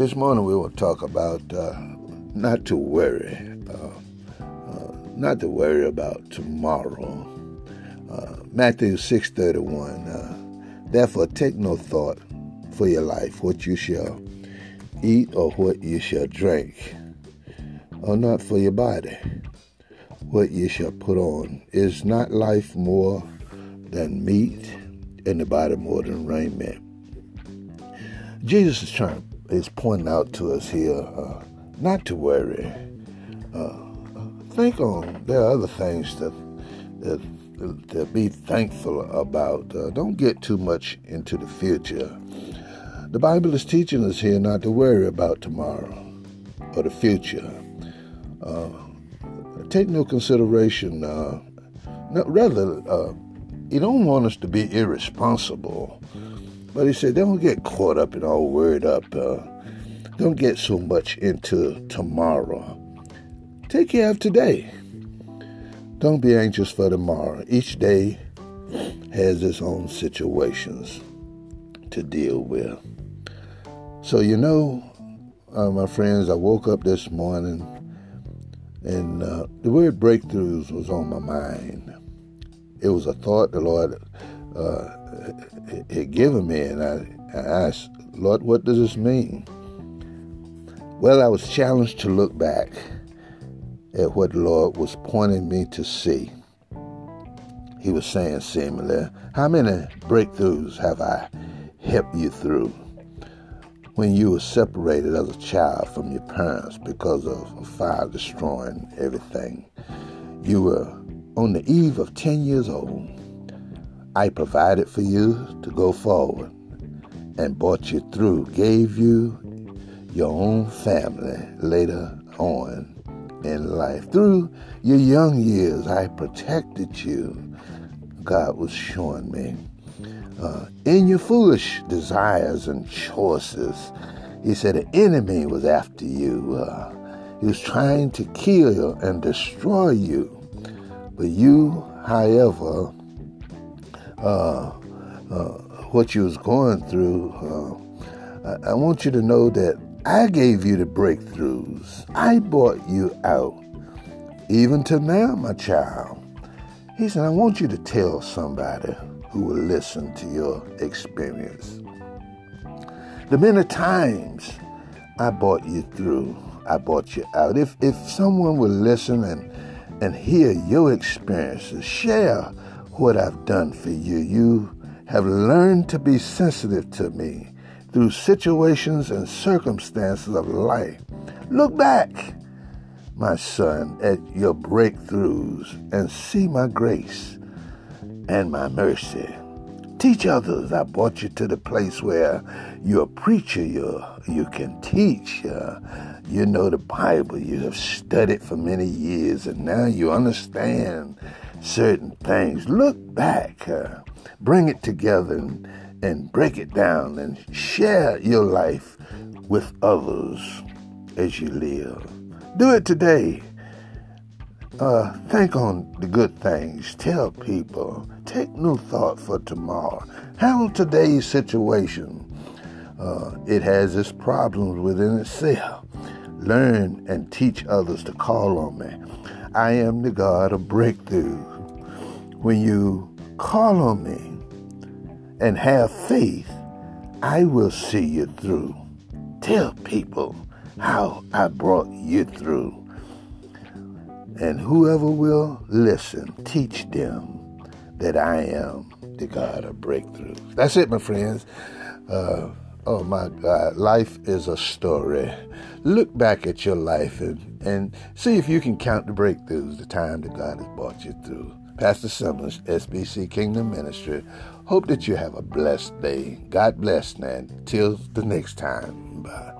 this morning we will talk about uh, not to worry, uh, uh, not to worry about tomorrow. Uh, Matthew six thirty one. Uh, Therefore, take no thought for your life, what you shall eat or what you shall drink, or not for your body, what you shall put on. Is not life more than meat, and the body more than raiment? Jesus is trying is pointing out to us here uh, not to worry. Uh, think on there are other things that to be thankful about. Uh, don't get too much into the future. The Bible is teaching us here not to worry about tomorrow or the future. Uh, take no consideration. Uh, rather, uh, he don't want us to be irresponsible. But he said, don't get caught up and all worried up. Uh, don't get so much into tomorrow. Take care of today. Don't be anxious for tomorrow. Each day has its own situations to deal with. So, you know, uh, my friends, I woke up this morning and uh, the word breakthroughs was on my mind. It was a thought the Lord uh, had given me, and I, I asked, Lord, what does this mean? Well, I was challenged to look back at what the Lord was pointing me to see. He was saying seemingly, How many breakthroughs have I helped you through when you were separated as a child from your parents because of fire destroying everything? You were on the eve of 10 years old. I provided for you to go forward and brought you through, gave you your own family later on in life. Through your young years, I protected you. God was showing me. Uh, in your foolish desires and choices, He said the enemy was after you. Uh, he was trying to kill you and destroy you. But you, however, uh, uh what you was going through, uh, I, I want you to know that I gave you the breakthroughs. I brought you out. Even to now, my child. He said, I want you to tell somebody who will listen to your experience. The many times I brought you through, I brought you out. If if someone will listen and and hear your experiences, share what I've done for you. You have learned to be sensitive to me through situations and circumstances of life. Look back, my son, at your breakthroughs and see my grace and my mercy. Teach others. I brought you to the place where you're a preacher, you you can teach. Uh, you know the Bible. You have studied for many years, and now you understand certain things. Look back, uh, bring it together, and and break it down and share your life with others as you live. Do it today. Uh, think on the good things. Tell people. Take no thought for tomorrow. Handle today's situation. Uh, it has its problems within itself. Learn and teach others to call on me. I am the God of breakthrough. When you call on me, and have faith, I will see you through. Tell people how I brought you through. And whoever will listen, teach them that I am the God of breakthrough. That's it, my friends. Uh, oh my God, life is a story. Look back at your life and, and see if you can count the breakthroughs, the time that God has brought you through. Pastor Summers, SBC Kingdom Ministry. Hope that you have a blessed day. God bless, man. Till the next time. Bye.